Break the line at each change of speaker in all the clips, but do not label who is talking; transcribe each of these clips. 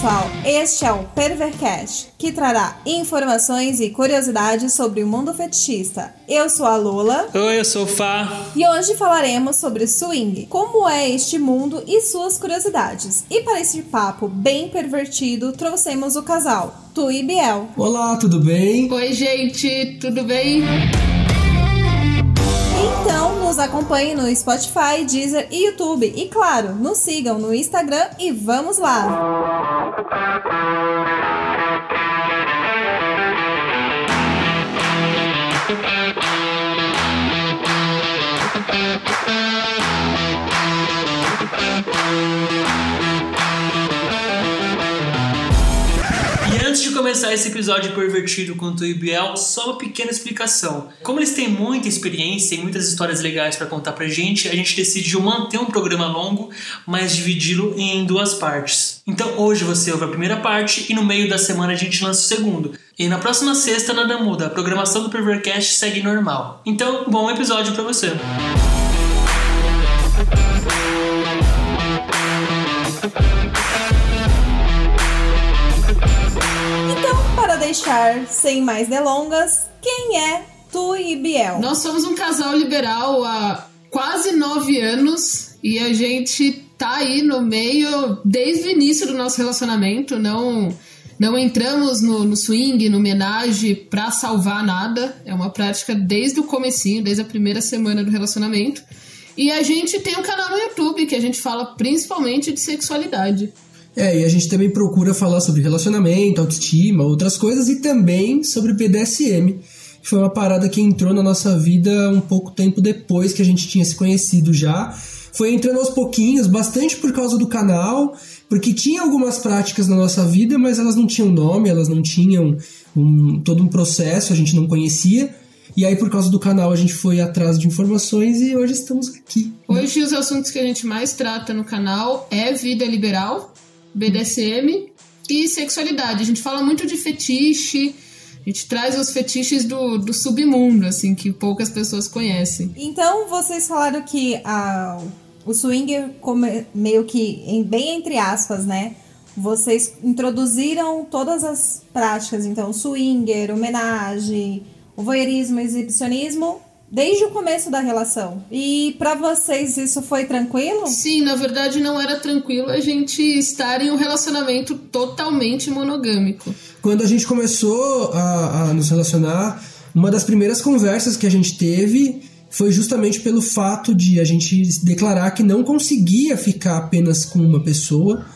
pessoal, este é o Pervercast, que trará informações e curiosidades sobre o mundo fetichista. Eu sou a Lula.
Oi, eu sou o Fá.
E hoje falaremos sobre swing, como é este mundo e suas curiosidades. E para este papo bem pervertido, trouxemos o casal, Tu e Biel.
Olá, tudo bem?
Oi, gente, tudo bem?
Nos acompanhe no Spotify, Deezer e YouTube. E claro, nos sigam no Instagram e vamos lá!
E começar esse episódio pervertido com o Biel, só uma pequena explicação. Como eles têm muita experiência e muitas histórias legais para contar pra gente, a gente decidiu manter um programa longo, mas dividi-lo em duas partes. Então hoje você ouve a primeira parte e no meio da semana a gente lança o segundo. E na próxima sexta nada muda, a programação do Pervercast segue normal. Então, bom episódio para você.
Então, deixar sem mais delongas, quem é Tu e Biel?
Nós somos um casal liberal há quase nove anos e a gente tá aí no meio desde o início do nosso relacionamento. Não, não entramos no, no swing, no homenagem pra salvar nada. É uma prática desde o comecinho, desde a primeira semana do relacionamento. E a gente tem um canal no YouTube que a gente fala principalmente de sexualidade.
É, e a gente também procura falar sobre relacionamento, autoestima, outras coisas e também sobre BDSM, que foi uma parada que entrou na nossa vida um pouco tempo depois que a gente tinha se conhecido já. Foi entrando aos pouquinhos, bastante por causa do canal, porque tinha algumas práticas na nossa vida, mas elas não tinham nome, elas não tinham um, todo um processo, a gente não conhecia. E aí, por causa do canal, a gente foi atrás de informações e hoje estamos aqui.
Hoje os assuntos que a gente mais trata no canal é vida liberal, BDSM e sexualidade. A gente fala muito de fetiche, a gente traz os fetiches do, do submundo, assim, que poucas pessoas conhecem.
Então, vocês falaram que a, o swing, come- meio que, em- bem entre aspas, né? Vocês introduziram todas as práticas, então, swinger, homenagem, o voyeurismo, o exibicionismo, desde o começo da relação. E pra vocês isso foi tranquilo?
Sim, na verdade não era tranquilo a gente estar em um relacionamento totalmente monogâmico.
Quando a gente começou a, a nos relacionar, uma das primeiras conversas que a gente teve foi justamente pelo fato de a gente declarar que não conseguia ficar apenas com uma pessoa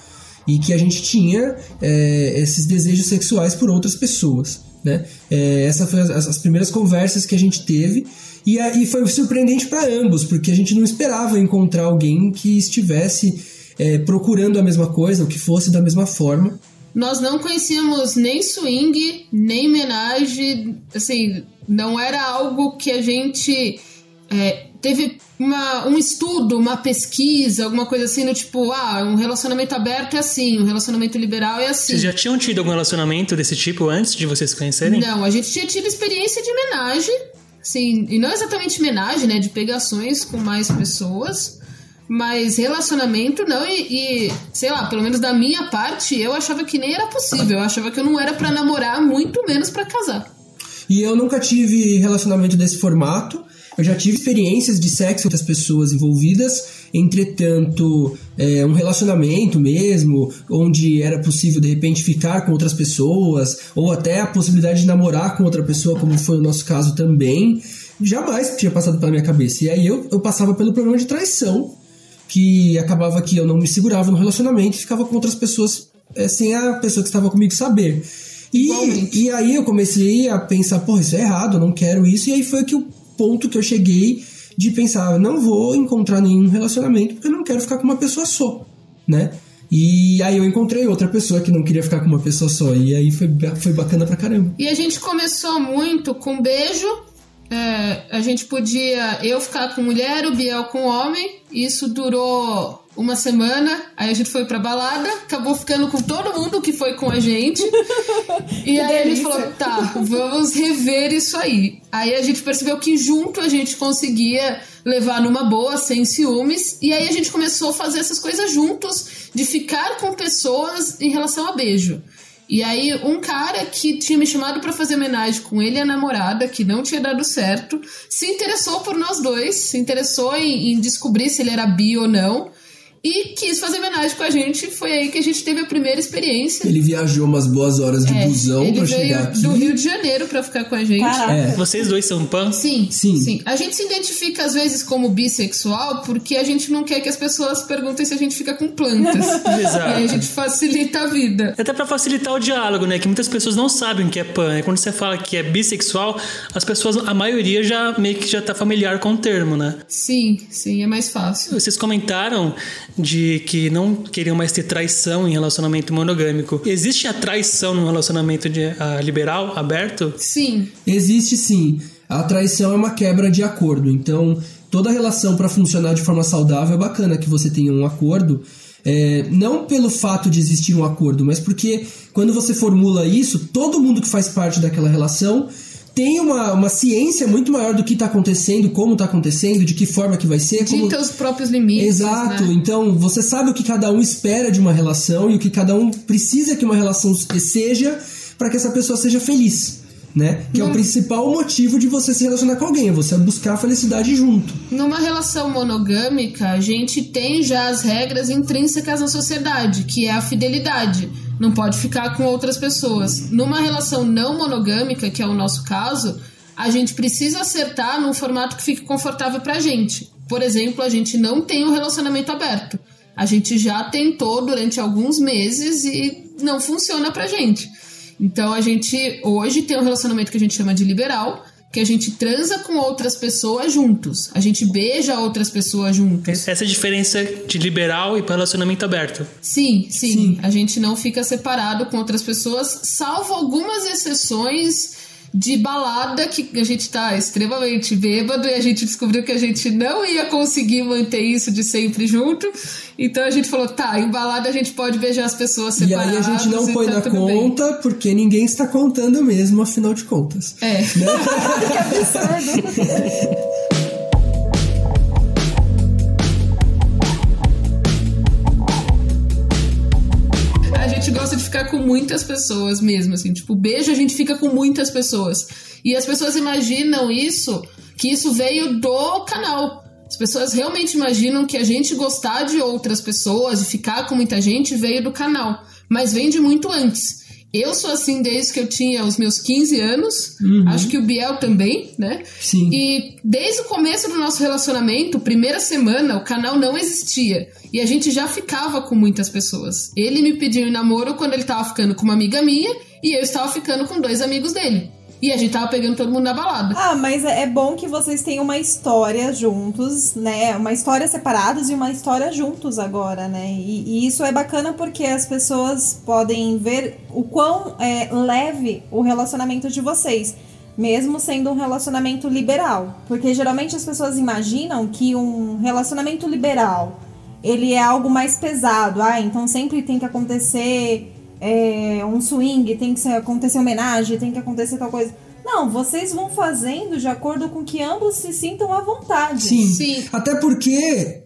e que a gente tinha é, esses desejos sexuais por outras pessoas. Né? É, essa foi as, as primeiras conversas que a gente teve e, a- e foi surpreendente para ambos, porque a gente não esperava encontrar alguém que estivesse é, procurando a mesma coisa, ou que fosse da mesma forma.
Nós não conhecíamos nem swing, nem menage, assim, não era algo que a gente é, teve uma- um estudo, uma pesquisa, alguma coisa assim, do tipo, ah, um relacionamento aberto é assim, um relacionamento liberal é assim.
Vocês já tinham tido algum relacionamento desse tipo antes de vocês se conhecerem?
Não, a gente tinha tido experiência de menagem, sim, e não exatamente menagem, né, de pegações com mais pessoas, mas relacionamento não, e, e, sei lá, pelo menos da minha parte, eu achava que nem era possível, eu achava que eu não era pra namorar, muito menos pra casar.
E eu nunca tive relacionamento desse formato. Eu já tive experiências de sexo com outras pessoas envolvidas, entretanto, é, um relacionamento mesmo, onde era possível de repente ficar com outras pessoas, ou até a possibilidade de namorar com outra pessoa, como foi o nosso caso também, jamais tinha passado pela minha cabeça. E aí eu, eu passava pelo problema de traição, que acabava que eu não me segurava no relacionamento e ficava com outras pessoas é, sem a pessoa que estava comigo saber.
Igualmente.
E, e aí eu comecei a pensar, porra, isso é errado, eu não quero isso. E aí foi que o ponto que eu cheguei de pensar, não vou encontrar nenhum relacionamento porque eu não quero ficar com uma pessoa só, né? E aí eu encontrei outra pessoa que não queria ficar com uma pessoa só. E aí foi, foi bacana pra caramba.
E a gente começou muito com beijo É, a gente podia eu ficar com mulher, o Biel com homem. Isso durou uma semana, aí a gente foi pra balada, acabou ficando com todo mundo que foi com a gente. e aí a gente falou: tá, vamos rever isso aí. Aí a gente percebeu que junto a gente conseguia levar numa boa, sem ciúmes. E aí a gente começou a fazer essas coisas juntos, de ficar com pessoas em relação a beijo. E aí, um cara que tinha me chamado para fazer homenagem com ele e a namorada, que não tinha dado certo, se interessou por nós dois, se interessou em, em descobrir se ele era bi ou não e quis fazer homenagem com a gente. Foi aí que a gente teve a primeira experiência.
Ele viajou umas boas horas de
É,
busão pra chegar aqui.
do Rio de Janeiro pra ficar com a gente.
É.
Vocês dois são pan?
Sim,
Sim.
A gente se identifica às vezes como bissexual porque a gente não quer que as pessoas perguntem se a gente fica com plantas.
Exato.
E aí a gente facilita a vida.
Até pra facilitar o diálogo, né? Que muitas pessoas não sabem o que é pan. E quando você fala que é bissexual, as pessoas, a maioria já meio que já tá familiar com o termo, né?
Sim, sim, é mais fácil.
Vocês comentaram de que não queriam mais ter traição em relacionamento monogâmico. Existe a traição no relacionamento de, ah, liberal, aberto?
Sim,
Existe sim. A traição é uma quebra de acordo. Então, toda relação para funcionar de forma saudável é bacana que você tenha um acordo. É, não pelo fato de existir um acordo, mas porque quando você formula isso, todo mundo que faz parte daquela relação tem uma, uma ciência muito maior do que está acontecendo, como está acontecendo, de que forma que vai ser. como...
dita os próprios limites.
Exato,
né?
então você sabe o que cada um espera de uma relação e o que cada um precisa que uma relação seja para que essa pessoa seja feliz, né? Que é o principal motivo de você se relacionar com alguém, é você buscar a felicidade junto.
Numa relação monogâmica, a gente tem já as regras intrínsecas na sociedade, que é a fidelidade. Não pode ficar com outras pessoas. Numa relação não monogâmica, que é o nosso caso, a gente precisa acertar num formato que fique confortável pra gente. Por exemplo, a gente não tem um relacionamento aberto. A gente já tentou durante alguns meses e não funciona pra gente. Então a gente hoje tem um relacionamento que a gente chama de liberal, que a gente transa com outras pessoas juntos. A gente beija outras pessoas juntos.
Essa é a diferença de liberal e para relacionamento aberto.
Sim, sim,
Sim.
A gente não fica separado com outras pessoas, salvo algumas exceções de balada que a gente tá extremamente bêbado e a gente descobriu que a gente não ia conseguir manter isso de sempre junto. Então a gente falou, tá, em balada a gente pode beijar as pessoas
E
separadas.
aí a gente não
e
põe
tá
na
tudo bem.
conta porque ninguém está contando mesmo, afinal de contas.
É.
Que absurdo.
ficar com muitas pessoas mesmo, assim. Tipo, beijo a gente fica com muitas pessoas. E as pessoas imaginam isso, que isso veio do canal. As pessoas realmente imaginam que a gente gostar de outras pessoas e ficar com muita gente veio do canal. Mas vem de muito antes. Eu sou assim desde que eu tinha os meus 15 anos. Acho que o Biel também, né?
Sim.
E desde o começo do nosso relacionamento, primeira semana, o canal não existia. E a gente já ficava com muitas pessoas. Ele me pediu em namoro quando ele tava ficando com uma amiga minha e eu estava ficando com dois amigos dele. E a gente tava pegando todo mundo na balada.
Ah, mas é é bom que vocês tenham uma história juntos, né? Uma história separados e uma história juntos agora, né? E, e isso é bacana porque as pessoas podem ver o quão é, leve o relacionamento de vocês, mesmo sendo um relacionamento liberal. Porque geralmente as pessoas imaginam que um relacionamento liberal ele é algo mais pesado. Ah, então sempre tem que acontecer é, um swing, tem que ser- acontecer homenagem, tem que acontecer tal coisa. Não, vocês vão fazendo de acordo com que ambos se sintam à vontade.
Sim.
Sim.
Até porque.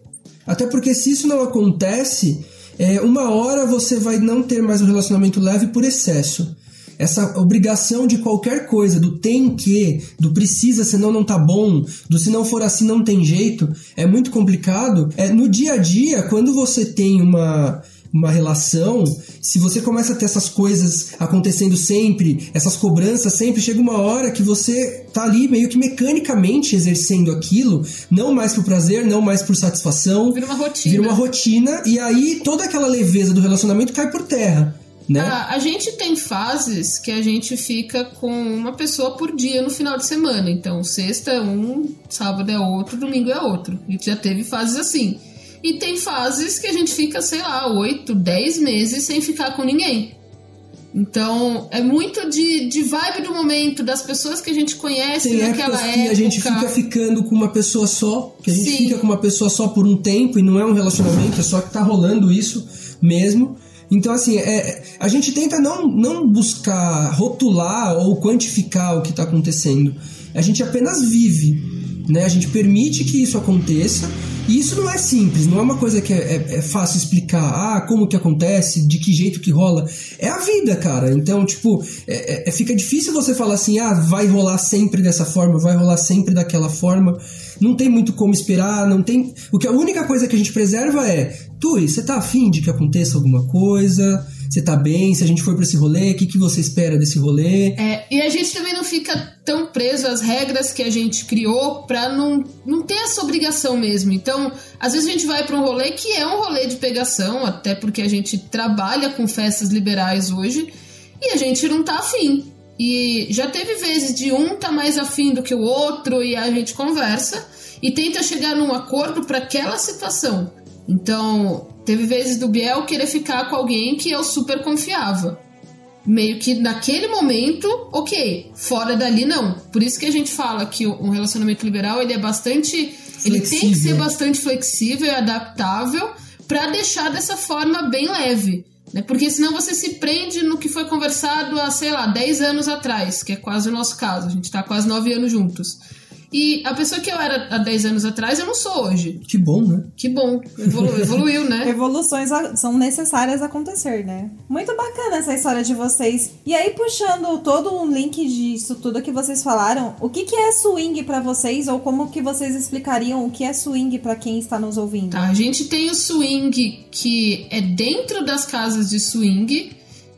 Até porque se isso não acontece, é, uma hora você vai não ter mais um relacionamento leve por excesso. Essa obrigação de qualquer coisa, do tem que, do precisa, senão não tá bom, do se não for assim não tem jeito, é muito complicado. É, no dia a dia, quando você tem uma, uma relação, se você começa a ter essas coisas acontecendo sempre, essas cobranças sempre, chega uma hora que você tá ali meio que mecanicamente exercendo aquilo, não mais por prazer, não mais por satisfação.
Vira uma rotina.
Vira uma rotina e aí toda aquela leveza do relacionamento cai por terra, né?
Ah, a gente tem fases que a gente fica com uma pessoa por dia no final de semana. Então, sexta é um, sábado é outro, domingo é outro. A gente já teve fases assim. E tem fases que a gente fica, sei lá, 8, 10 meses sem ficar com ninguém. Então, é muito de, de vibe do momento, das pessoas que a gente conhece
Tem
naquela
épocas
época.
que a gente fica ficando com uma pessoa só, que a gente
Sim.
fica com uma pessoa só por um tempo e não é um relacionamento, é só que tá rolando isso mesmo. Então, assim, é, a gente tenta não, não buscar rotular ou quantificar o que tá acontecendo. A gente apenas vive, né? A gente permite que isso aconteça. E isso não é simples, não é uma coisa que é, é- é fácil explicar. Ah, como que acontece, de que jeito que rola. É a vida, cara. Então, tipo, é- é- é- fica difícil você falar assim, ah, vai rolar sempre dessa forma, vai rolar sempre daquela forma. Não tem muito como esperar, não tem. O que a única coisa que a gente preserva é, Tui, você tá afim de que aconteça alguma coisa? Você tá bem? Se a gente for pra esse rolê, o que, que você espera desse rolê?
É, e a gente também não fica tão preso às regras que a gente criou pra não, não ter essa obrigação mesmo. Então, às vezes a gente vai pra um rolê que é um rolê de pegação, até porque a gente trabalha com festas liberais hoje e a gente não tá afim. E já teve vezes de um tá mais afim do que o outro e a gente conversa e tenta chegar num acordo pra aquela situação. Então, teve vezes do Biel querer ficar com alguém que eu super confiava meio que naquele momento, ok, fora dali não. Por isso que a gente fala que um relacionamento liberal ele é bastante, ele tem que
Flexível.
ser bastante flexível e adaptável pra deixar dessa forma bem leve. Né? Porque senão você se prende no que foi conversado há, sei lá, 10 anos atrás, que é quase o nosso caso. A gente tá quase 9 anos juntos. E a pessoa que eu era há 10 anos atrás, eu não sou hoje.
Que bom, né?
Que bom, evolu- evoluiu, né?
Evoluções a- são necessárias acontecer, né? Muito bacana essa história de vocês. E aí, puxando todo um link disso tudo que vocês falaram, o que, que é swing pra vocês? Ou como que vocês explicariam o que é swing pra quem está nos ouvindo?
Tá, a gente tem o swing que é dentro das casas de swing,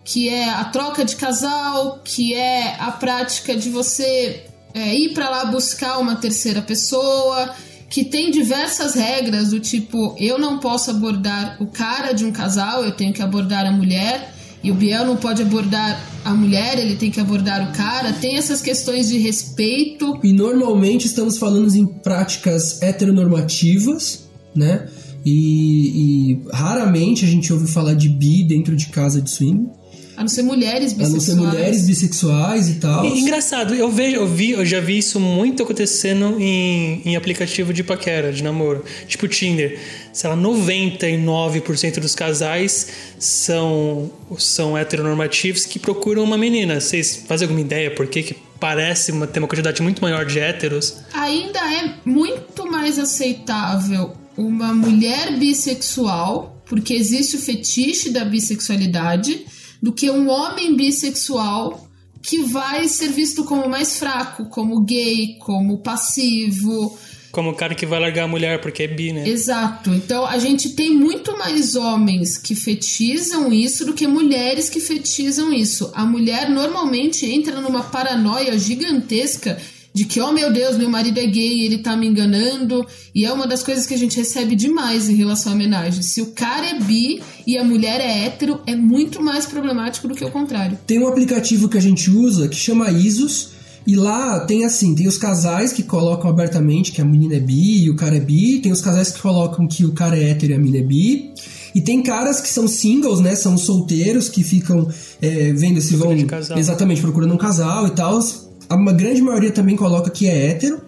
que é a troca de casal, que é a prática de você é, ir pra lá buscar uma terceira pessoa, que tem diversas regras do tipo eu não posso abordar o cara de um casal, eu tenho que abordar a mulher. E o Biel não pode abordar a mulher, ele tem que abordar o cara. Tem essas questões de respeito.
E normalmente estamos falando em práticas heteronormativas, né? E, e raramente a gente ouve falar de bi dentro de casa de swing.
A não ser mulheres
A não
bissexuais.
ser mulheres bissexuais e tal.
E, engraçado, eu vejo, eu vi, eu já vi isso muito acontecendo em, em aplicativo de paquera, de namoro. Tipo Tinder. Sei lá, 99% dos casais são, são heteronormativos que procuram uma menina. Vocês fazem alguma ideia por que, que parece uma, ter uma quantidade muito maior de héteros?
ainda é muito mais aceitável uma mulher bissexual, porque existe o fetiche da bissexualidade, do que um homem bissexual que vai ser visto como mais fraco, como gay, como passivo.
Como o cara que vai largar a mulher porque é bi, né?
Exato. Então a gente tem muito mais homens que fetizam isso do que mulheres que fetizam isso. A mulher normalmente entra numa paranoia gigantesca de que, oh meu Deus, meu marido é gay, ele tá me enganando. E é uma das coisas que a gente recebe demais em relação à homenagem. Se o cara é bi e a mulher é hétero, é muito mais problemático do que o contrário.
Tem um aplicativo que a gente usa que chama Isos. E lá tem assim, tem os casais que colocam abertamente que a menina é bi e o cara é bi, tem os casais que colocam que o cara é hétero e a menina é bi. E tem caras que são singles, né? São solteiros que ficam é, vendo se vão
Procurando casal.
exatamente procurando um casal e tal. A uma grande maioria também coloca que é hétero.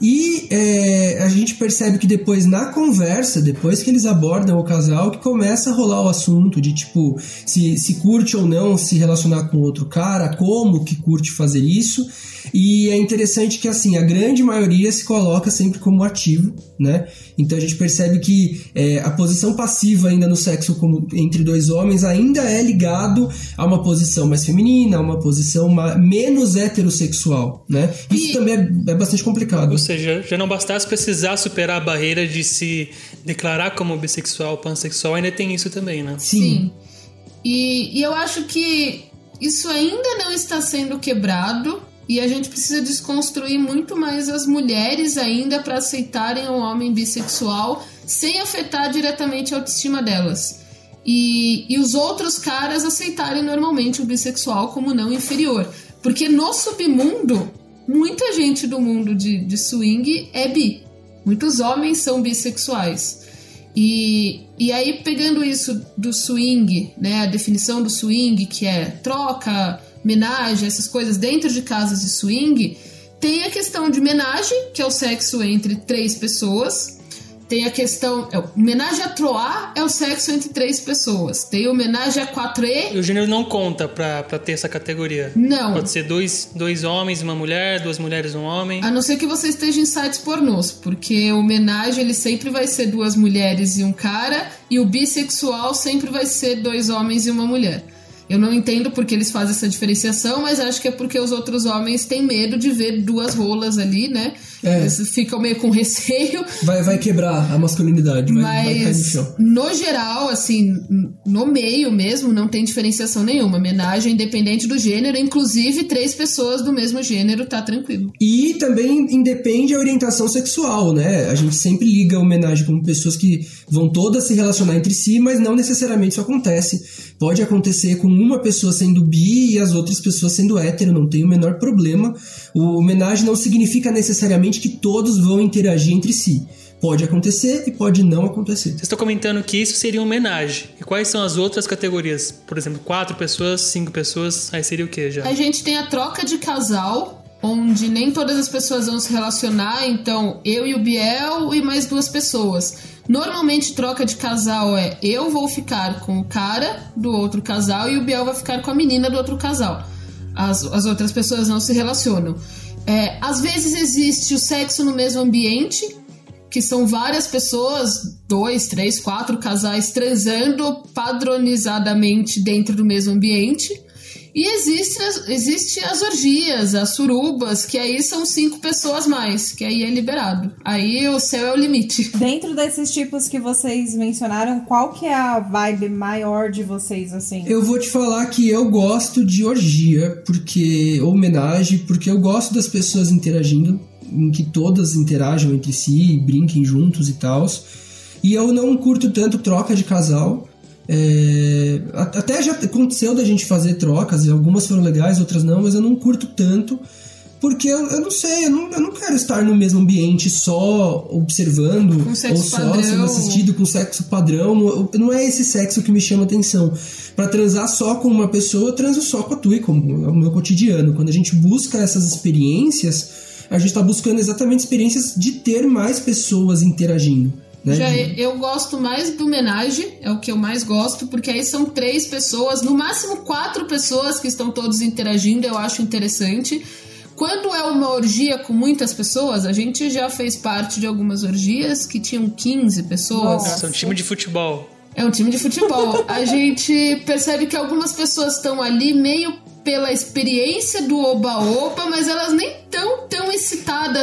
E é, a gente percebe que depois, na conversa, depois que eles abordam o casal, que começa a rolar o assunto de tipo, se, se curte ou não se relacionar com outro cara, como que curte fazer isso. E é interessante que assim, a grande maioria se coloca sempre como ativo, né? Então a gente percebe que é, a posição passiva ainda no sexo como, entre dois homens ainda é ligado a uma posição mais feminina, a uma posição ma- menos heterossexual, né? Isso
E-
também é, é bastante complicado.
Ou seja, já não bastasse precisar superar a barreira de se declarar como bissexual, pansexual, ainda tem isso também, né?
Sim.
E, e eu acho que isso ainda não está sendo quebrado e a gente precisa desconstruir muito mais as mulheres ainda para aceitarem um homem bissexual sem afetar diretamente a autoestima delas. E, e os outros caras aceitarem normalmente o bissexual como não inferior. Porque no submundo, muita gente do mundo de, de swing é bi. Muitos homens são bissexuais. E, e aí, pegando isso do swing, né, a definição do swing, que é troca, homenagem, essas coisas dentro de casas de swing, tem a questão de homenagem, que é o sexo entre três pessoas, tem a questão. É, homenagem a Troar é o sexo entre três pessoas. Tem homenagem a 4E.
O gênero não conta pra, pra ter essa categoria.
Não.
Pode ser dois, dois homens e uma mulher, duas mulheres e um homem.
A não ser que você esteja em sites pornôs, porque homenagem ele sempre vai ser duas mulheres e um cara, e o bissexual sempre vai ser dois homens e uma mulher. Eu não entendo porque eles fazem essa diferenciação, mas acho que é porque os outros homens têm medo de ver duas rolas ali, né?
É.
Ficam meio com receio.
Vai, vai quebrar a masculinidade, vai, vai cair no
Mas,
chão.
no geral, assim, no meio mesmo, não tem diferenciação nenhuma. Homenagem independente do gênero, inclusive três pessoas do mesmo gênero, tá tranquilo.
E também independe a orientação sexual, né? A gente sempre liga a homenagem com pessoas que vão todas se relacionar entre si, mas não necessariamente isso acontece. Pode acontecer com uma pessoa sendo bi e as outras pessoas sendo hétero, não tem o menor problema. O homenagem não significa necessariamente que todos vão interagir entre si. Pode acontecer e pode não acontecer.
Vocês estão comentando que isso seria uma homenagem. E quais são as outras categorias? Por exemplo, quatro pessoas, cinco pessoas, aí seria o que já?
A gente tem a troca de casal, onde nem todas as pessoas vão se relacionar, então eu e o Biel e mais duas pessoas. Normalmente troca de casal é eu vou ficar com o cara do outro casal e o Biel vai ficar com a menina do outro casal. As, as outras pessoas não se relacionam. É, às vezes existe o sexo no mesmo ambiente, que são várias pessoas, dois, três, quatro casais transando padronizadamente dentro do mesmo ambiente. E existe, as- existe as orgias, as surubas, que aí são cinco pessoas mais, que aí é liberado. Aí o céu é o limite.
Dentro desses tipos que vocês mencionaram, qual que é a vibe maior de vocês, assim?
Eu vou te falar que eu gosto de orgia, porque homenagem, porque eu gosto das pessoas interagindo, em que todas interajam entre si, brinquem juntos e tal. E eu não curto tanto troca de casal. É, até já aconteceu da gente fazer trocas, e algumas foram legais, outras não, mas eu não curto tanto. Porque eu, eu não sei, eu não, eu não quero estar no mesmo ambiente só observando ou só
padrão.
sendo assistido com sexo padrão. Não, não é esse sexo que me chama atenção. Pra transar só com uma pessoa, eu transo só com a Tui, como é o meu cotidiano. Quando a gente busca essas experiências, a gente tá buscando exatamente experiências de ter mais pessoas interagindo. Né?
Já eu gosto mais do homenagem, é o que eu mais gosto, porque aí são três pessoas, no máximo quatro pessoas que estão todos interagindo, eu acho interessante. Quando é uma orgia com muitas pessoas, a gente já fez parte de algumas orgias que tinham 15 pessoas.
Nossa, é um time de futebol.
É um time de futebol. A gente percebe que algumas pessoas estão ali meio pela experiência do oba-oba, mas elas nem tão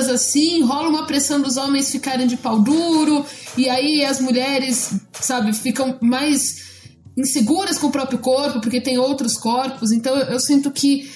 assim. Rola uma pressão dos homens ficarem de pau duro, e aí as mulheres, sabe, ficam mais inseguras com o próprio corpo, porque tem outros corpos. Então eu sinto que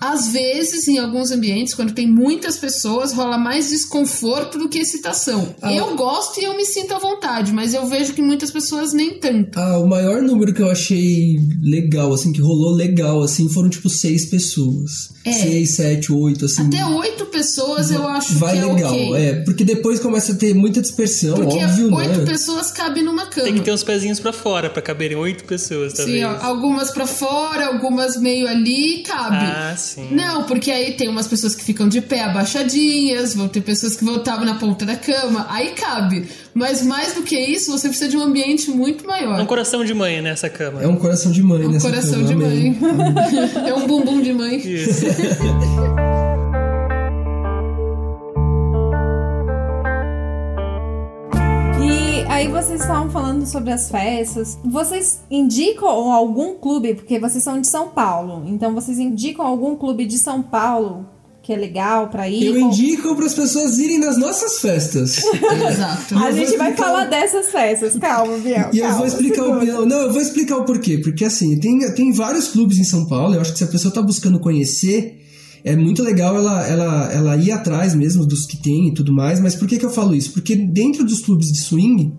às vezes, em alguns ambientes, quando tem muitas pessoas, rola mais desconforto do que excitação.
Ah.
Eu gosto e eu me sinto à vontade, mas eu vejo que muitas pessoas nem tanto.
Ah, o maior número que eu achei legal, assim, que rolou legal, assim, foram tipo seis pessoas.
É.
Seis, sete, oito, assim.
Até oito pessoas eu acho
Vai
que é
legal,
ok.
é. Porque depois começa a ter muita dispersão,
Porque
óbvio,
oito
né?
pessoas cabem numa cama.
Tem que ter uns pezinhos pra fora pra caberem oito pessoas,
Sim,
talvez.
ó, algumas pra fora, algumas meio ali, cabe.
Ah, sim.
Não, porque aí tem umas pessoas que ficam de pé abaixadinhas, vão ter pessoas que voltavam na ponta da cama, aí cabe. Mas mais do que isso, você precisa de um ambiente muito
É
maior.
um coração de mãe nessa cama.
É um coração de mãe
Um
nessa
coração
cama,
de
amém.
mãe. é um bumbum de mãe.
Isso.
aí vocês estavam falando sobre as festas. Vocês indicam algum clube, porque vocês são de São Paulo, então vocês indicam algum clube de São Paulo que é legal pra ir?
Eu indico para as pessoas irem nas nossas festas.
Exato.
A
eu vou
gente vai
explicar
falar
o-
dessas festas. Calma, Biel.
E eu
calma,
vou explicar o
segura.
não, eu vou explicar o porquê, porque assim, tem, tem vários clubes em São Paulo, eu acho que se a pessoa tá buscando conhecer, é muito legal ela, ela, ela ir atrás mesmo dos que tem e tudo mais, mas por que que eu falo isso? Porque dentro dos clubes de swing,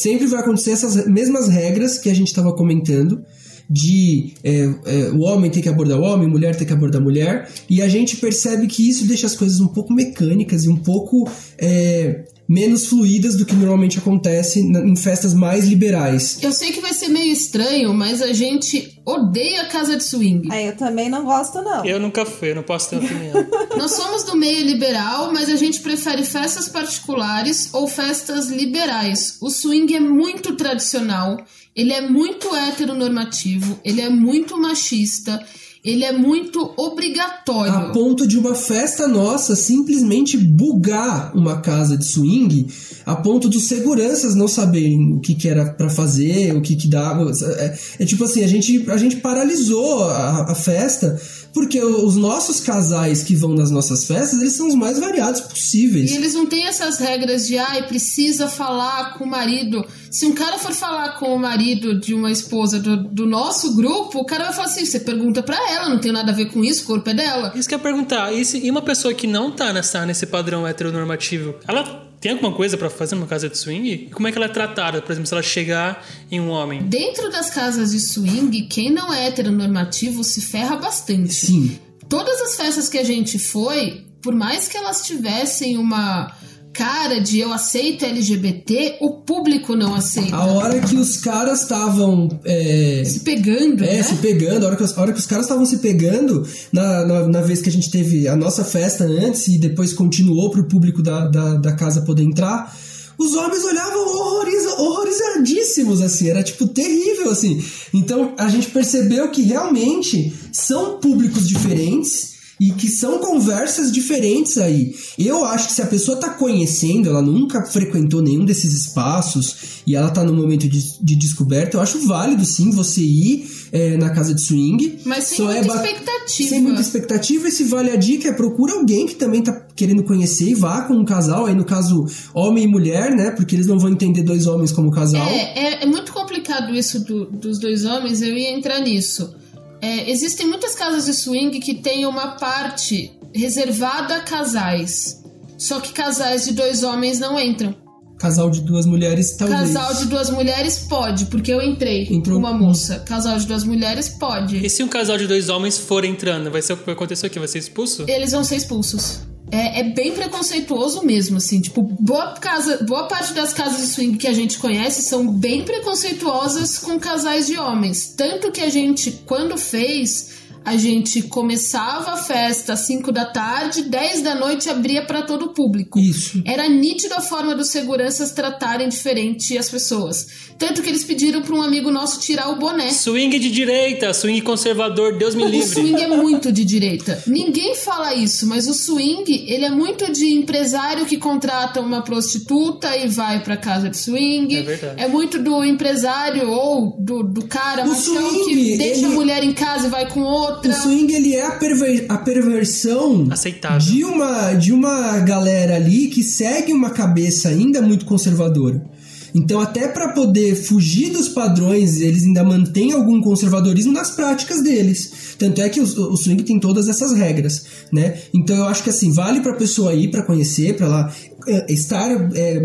sempre vai acontecer essas mesmas regras que a gente estava comentando, de é, é, o homem ter que abordar o homem, mulher ter que abordar a mulher, e a gente percebe que isso deixa as coisas um pouco mecânicas e um pouco é, menos fluídas do que normalmente acontece em festas mais liberais.
Eu sei que vai ser meio estranho, mas a gente odeia casa de swing.
Aí eu também não gosto, não.
Eu nunca fui, eu não posso ter opinião.
Nós somos do meio liberal, mas a gente prefere festas particulares ou festas liberais. O swing é muito tradicional, ele é muito heteronormativo, ele é muito machista, ele é muito obrigatório.
A ponto de uma festa nossa simplesmente bugar uma casa de swing, a ponto dos seguranças não saberem o que, que era pra fazer, o que, que dava. É, é tipo assim, a gente, a gente paralisou a, a festa, porque os nossos casais que vão nas nossas festas, eles são os mais variados possíveis.
E eles não têm essas regras de, ai, precisa falar com o marido. Se um cara for falar com o marido de uma esposa do, do nosso grupo, o cara vai falar assim: você pergunta pra ela, não tem nada a ver com isso, o corpo é dela.
Isso que eu ia perguntar, e, se- e uma pessoa que não tá nessa, nesse padrão heteronormativo, ela tem alguma coisa pra fazer numa casa de swing? E como é que ela é tratada, por exemplo, se ela chegar em um homem?
Dentro das casas de swing, quem não é heteronormativo se ferra bastante.
Sim.
Todas as festas que a gente foi, por mais que elas tivessem uma cara de eu aceito LGBT, o público não aceita.
A hora que os caras estavam. é,
Se pegando,
É,
né?
se pegando, a hora que, os- hora que os caras estavam se pegando, na, na, na vez que a gente teve a nossa festa antes e depois continuou pro público da, da, da casa poder entrar, os homens olhavam horroriza, horrorizadíssimos, assim, era tipo terrível, assim. Então a gente percebeu que realmente são públicos diferentes. E que são conversas diferentes aí. Eu acho que se a pessoa tá conhecendo, ela nunca frequentou nenhum desses espaços e ela tá no momento de, de descoberta, eu acho válido sim você ir é, na casa de swing.
Mas sem
Só
muita
é ba-
expectativa.
Sem muita expectativa, e se vale a dica é procura alguém que também tá querendo conhecer e vá com um casal, aí no caso homem e mulher, né? Porque eles não vão entender dois homens como casal.
É, é, é muito complicado isso do- dos dois homens, eu ia entrar nisso. É, existem muitas casas de swing que têm uma parte reservada a casais. Só que casais de dois homens não entram.
Casal de duas mulheres, talvez.
Casal de duas mulheres pode, porque eu entrei
Entrou.
com uma moça. Casal de duas mulheres pode.
E se um casal de dois homens for entrando, vai ser o que o quê? Vai ser expulso?
Eles vão ser expulsos. É, é bem preconceituoso mesmo, assim. Tipo, boa, casa, boa parte das casas de swing que a gente conhece são bem preconceituosas com casais de homens. Tanto que a gente, quando fez, a gente começava a festa às 5 da tarde, 10 da noite abria para todo o público.
Isso.
Era nítido a forma dos seguranças tratarem diferente as pessoas. Tanto que eles pediram para um amigo nosso tirar o boné.
Swing de direita, swing conservador, Deus me
O
livre.
swing é muito de direita. Ninguém fala isso, mas o swing, ele é muito de empresário que contrata uma prostituta e vai pra casa de swing.
É verdade.
É muito do empresário ou do, do cara
O
machão
swing,
que deixa a
ele-
mulher em casa e vai com outra.
O swing ele é a, perver- a perversão
Aceitável.
de uma de uma galera ali que segue uma cabeça ainda muito conservadora. Então, até para poder fugir dos padrões, eles ainda mantêm algum conservadorismo nas práticas deles. Tanto é que o, o swing tem todas essas regras, né? Então, eu acho que assim vale para pessoa ir para conhecer, para ela é, estar é,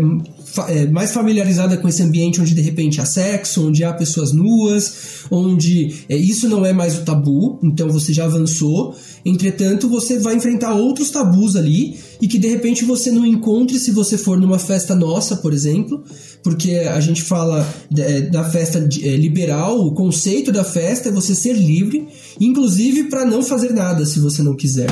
é, mais familiarizada com esse ambiente onde de repente há sexo, onde há pessoas nuas, onde é, isso não é mais o tabu, então você já avançou. Entretanto, você vai enfrentar outros tabus ali e que de repente você não encontre se você for numa festa nossa, por exemplo, porque a gente fala é, da festa é, liberal, o conceito da festa é você ser livre, inclusive para não fazer nada se você não quiser.